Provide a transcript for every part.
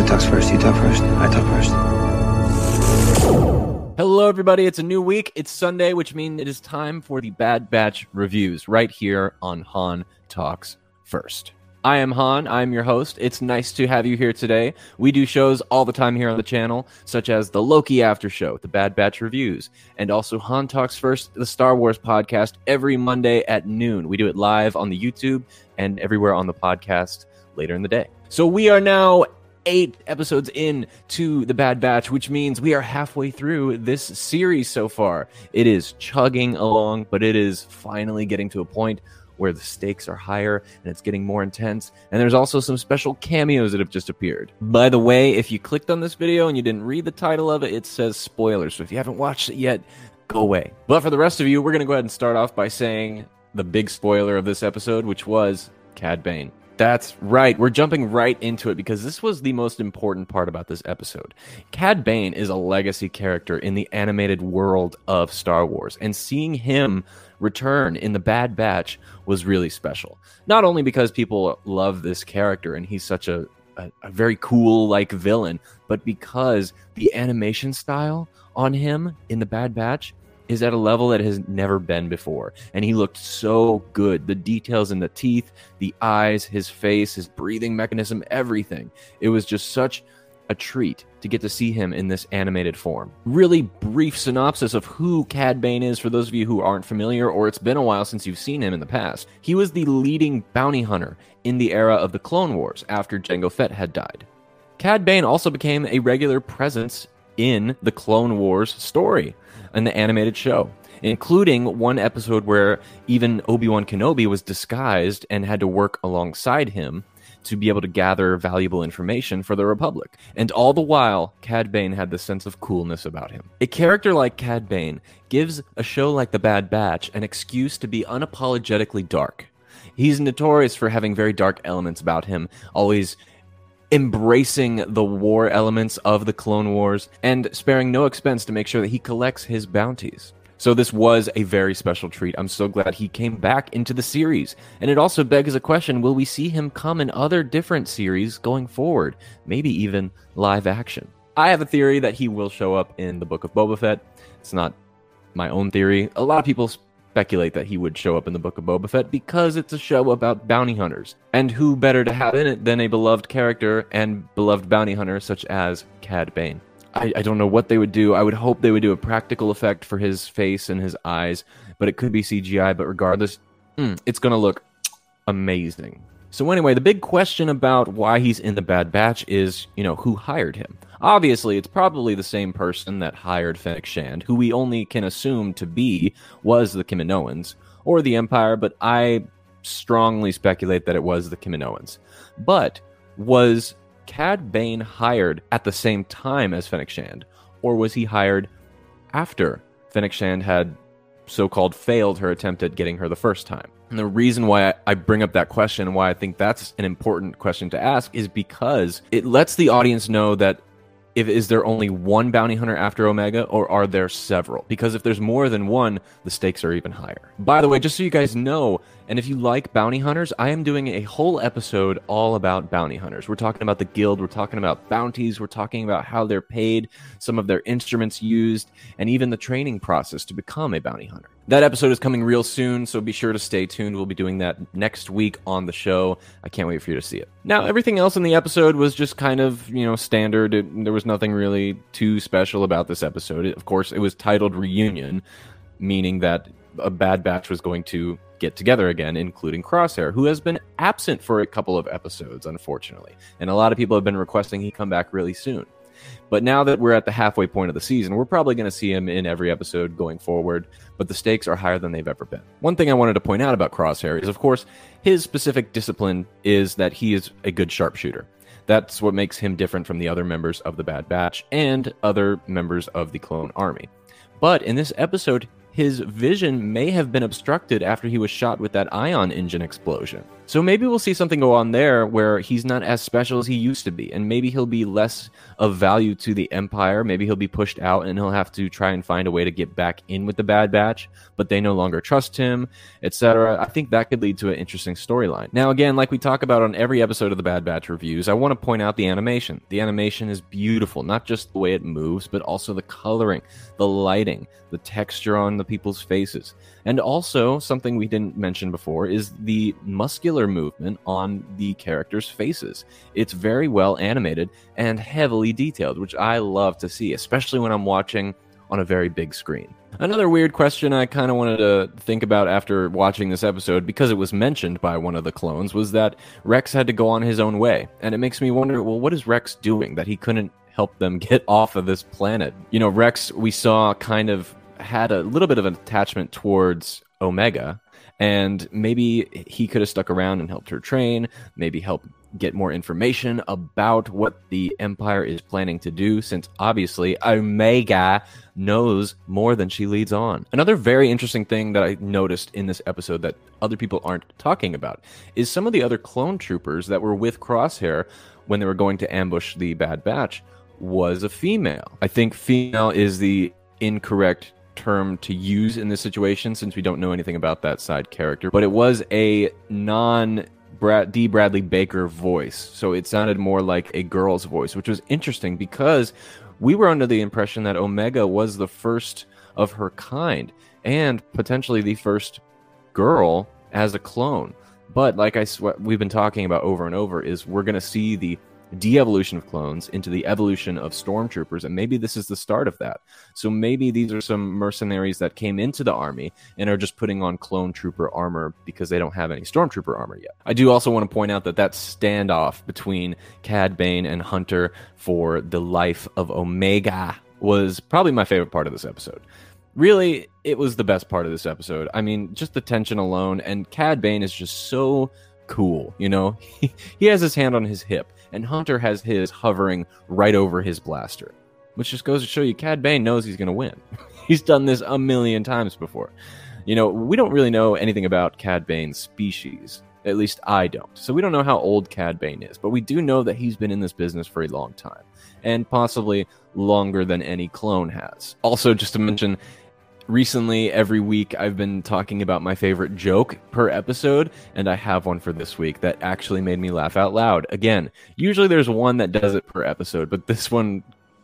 who talks first? You talk first. I talk first. Hello, everybody. It's a new week. It's Sunday, which means it is time for the Bad Batch reviews right here on Han Talks First. I am Han. I'm your host. It's nice to have you here today. We do shows all the time here on the channel, such as the Loki After Show, the Bad Batch reviews, and also Han Talks First, the Star Wars podcast, every Monday at noon. We do it live on the YouTube and everywhere on the podcast later in the day. So we are now eight episodes in to the Bad Batch, which means we are halfway through this series so far. It is chugging along, but it is finally getting to a point where the stakes are higher and it's getting more intense. And there's also some special cameos that have just appeared. By the way, if you clicked on this video and you didn't read the title of it, it says spoilers. So if you haven't watched it yet, go away. But for the rest of you, we're going to go ahead and start off by saying the big spoiler of this episode, which was Cad Bane. That's right. We're jumping right into it because this was the most important part about this episode. Cad Bane is a legacy character in the animated world of Star Wars, and seeing him return in the Bad Batch was really special. Not only because people love this character and he's such a, a, a very cool like villain, but because the animation style on him in the Bad Batch is at a level that has never been before. And he looked so good. The details in the teeth, the eyes, his face, his breathing mechanism, everything. It was just such a treat to get to see him in this animated form. Really brief synopsis of who Cad Bane is for those of you who aren't familiar or it's been a while since you've seen him in the past. He was the leading bounty hunter in the era of the Clone Wars after Jango Fett had died. Cad Bane also became a regular presence in the Clone Wars story in the animated show, including one episode where even Obi Wan Kenobi was disguised and had to work alongside him to be able to gather valuable information for the Republic. And all the while, Cad Bane had this sense of coolness about him. A character like Cad Bane gives a show like The Bad Batch an excuse to be unapologetically dark. He's notorious for having very dark elements about him, always embracing the war elements of the Clone Wars and sparing no expense to make sure that he collects his bounties. So this was a very special treat. I'm so glad he came back into the series. And it also begs a question, will we see him come in other different series going forward? Maybe even live action. I have a theory that he will show up in the Book of Boba Fett. It's not my own theory. A lot of people speculate that he would show up in the Book of Boba Fett because it's a show about bounty hunters. And who better to have in it than a beloved character and beloved bounty hunter such as Cad Bane? I, I, don't know what they would do. I would hope they would do a practical effect for his face and his eyes, but it could be CGI. But regardless, mm, it's going to look amazing. So, anyway, the big question about why he's in the Bad Batch is, you know, who hired him? Obviously, it's probably the same person that hired Fennec Shand, who we only can assume to be was the Kaminoans or the Empire, but I strongly speculate that it was the Kaminoans. But was Cad Bane hired at the same time as Fennec Shand, or was he hired after Fennec Shand had so called failed her attempt at getting her the first time? And the reason why I bring up that question and why I think that's an important question to ask is because it lets the audience know that if is there only one bounty hunter after Omega or are there several? Because if there's more than one, the stakes are even higher. By the way, just so you guys know, and if you like bounty hunters, I am doing a whole episode all about bounty hunters. We're talking about the guild, we're talking about bounties, we're talking about how they're paid, some of their instruments used, and even the training process to become a bounty hunter. That episode is coming real soon, so be sure to stay tuned. We'll be doing that next week on the show. I can't wait for you to see it. Now, everything else in the episode was just kind of, you know, standard. It, there was nothing really too special about this episode. It, of course, it was titled Reunion, meaning that a Bad Batch was going to get together again, including Crosshair, who has been absent for a couple of episodes, unfortunately. And a lot of people have been requesting he come back really soon. But now that we're at the halfway point of the season, we're probably going to see him in every episode going forward, but the stakes are higher than they've ever been. One thing I wanted to point out about Crosshair is, of course, his specific discipline is that he is a good sharpshooter. That's what makes him different from the other members of the Bad Batch and other members of the Clone Army. But in this episode, his vision may have been obstructed after he was shot with that ion engine explosion. So maybe we'll see something go on there where he's not as special as he used to be, and maybe he'll be less of value to the Empire. Maybe he'll be pushed out, and he'll have to try and find a way to get back in with the Bad Batch, but they no longer trust him, etc. I think that could lead to an interesting storyline. Now, again, like we talk about on every episode of the Bad Batch reviews, I want to point out the animation. The animation is beautiful, not just the way it moves, but also the coloring, the lighting, the texture on the people's faces. And also, something we didn't mention before is the muscular movement on the characters' faces. It's very well animated and heavily detailed, which I love to see, especially when I'm watching on a very big screen. Another weird question I kind of wanted to think about after watching this episode, because it was mentioned by one of the clones, was that Rex had to go on his own way. And it makes me wonder well, what is Rex doing that he couldn't help them get off of this planet? You know, Rex, we saw kind of had a little bit of an attachment towards Omega, and maybe he could have stuck around and helped her train, maybe help get more information about what the Empire is planning to do, since obviously Omega knows more than she leads on. Another very interesting thing that I noticed in this episode that other people aren't talking about is some of the other clone troopers that were with Crosshair when they were going to ambush the Bad Batch was a female. I think female is the incorrect term to use in this situation since we don't know anything about that side character, but it was a non D. Bradley Baker voice. So it sounded more like a girl's voice, which was interesting because we were under the impression that Omega was the first of her kind and potentially the first girl as a clone. But like I what we've been talking about over and over is we're going to see the de-evolution of clones into the evolution of stormtroopers and maybe this is the start of that. So maybe these are some mercenaries that came into the army and are just putting on clone trooper armor because they don't have any stormtrooper armor yet. I do also want to point out that that standoff between cad bane and hunter for the life of omega was probably my favorite part of this episode. Really it was the best part of this episode. I mean just the tension alone and cad bane is just so cool you know he has his hand on his hip and Hunter has his hovering right over his blaster, which just goes to show you Cad Bane knows he's going to win. he's done this a million times before. You know, we don't really know anything about Cad Bane's species. At least I don't. So we don't know how old Cad Bane is, but we do know that he's been in this business for a long time, and possibly longer than any clone has. Also, just to mention, recently every week I've been talking about my favorite joke per episode, and I have one for this week that actually made me laugh out loud. Again, usually there's one that does it per episode, but this one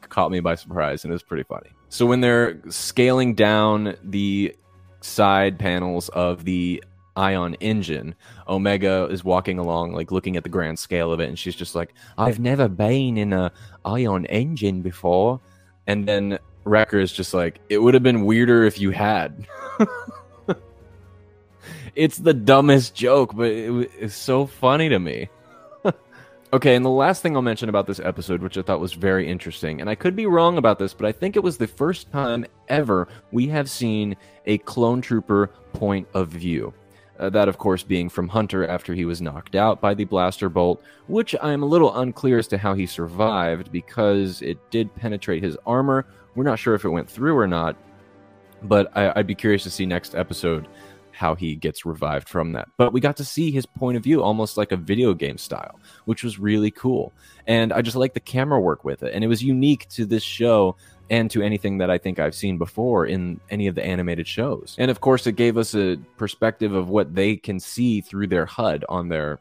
caught me by surprise and it's pretty funny. So when they're scaling down the side panels of the ion engine omega is walking along like looking at the grand scale of it and she's just like i've never been in a ion engine before and then Wrecker is just like, it would have been weirder if you had. it's the dumbest joke, but it, it's so funny to me. okay, and the last thing I'll mention about this episode, which I thought was very interesting, and I could be wrong about this, but I think it was the first time ever we have seen a clone trooper point of view. Uh, that, of course, being from Hunter after he was knocked out by the blaster bolt, which I'm a little unclear as to how he survived because it did penetrate his armor, we're not sure if it went through or not, but I, would be curious to see next episode how he gets revived from that. But we got to see his point of view almost like a video game style, which was really cool. And I just like the camera work with it. And it was unique to this show and to anything that I think I've seen before in any of the animated shows. And of course, it gave us a perspective of what they can see through their HUD on their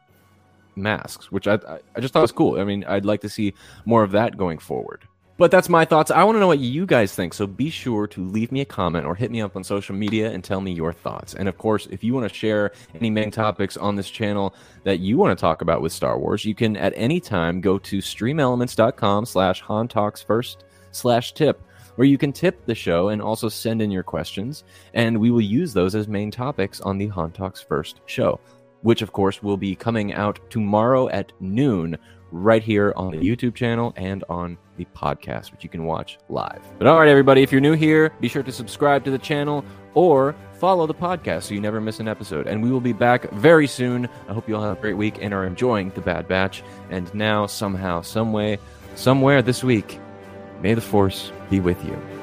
masks, which I, I just thought was cool. I mean, I'd like to see more of that going forward. But that's my thoughts. I want to know what you guys think. So be sure to leave me a comment or hit me up on social media and tell me your thoughts. And of course, if you want to share any main topics on this channel that you want to talk about with Star Wars, you can at any time go to streamelements.com slash Han Talks First slash tip, where you can tip the show and also send in your questions. And we will use those as main topics on the Han Talks First show, which of course will be coming out tomorrow at noon right here on the YouTube channel and on the podcast, which you can watch live. But all right, everybody, if you're new here, be sure to subscribe to the channel or follow the podcast so you never miss an episode. And we will be back very soon. I hope you all have a great week and are enjoying the Bad Batch. And now, somehow, some way, somewhere this week, may the Force be with you.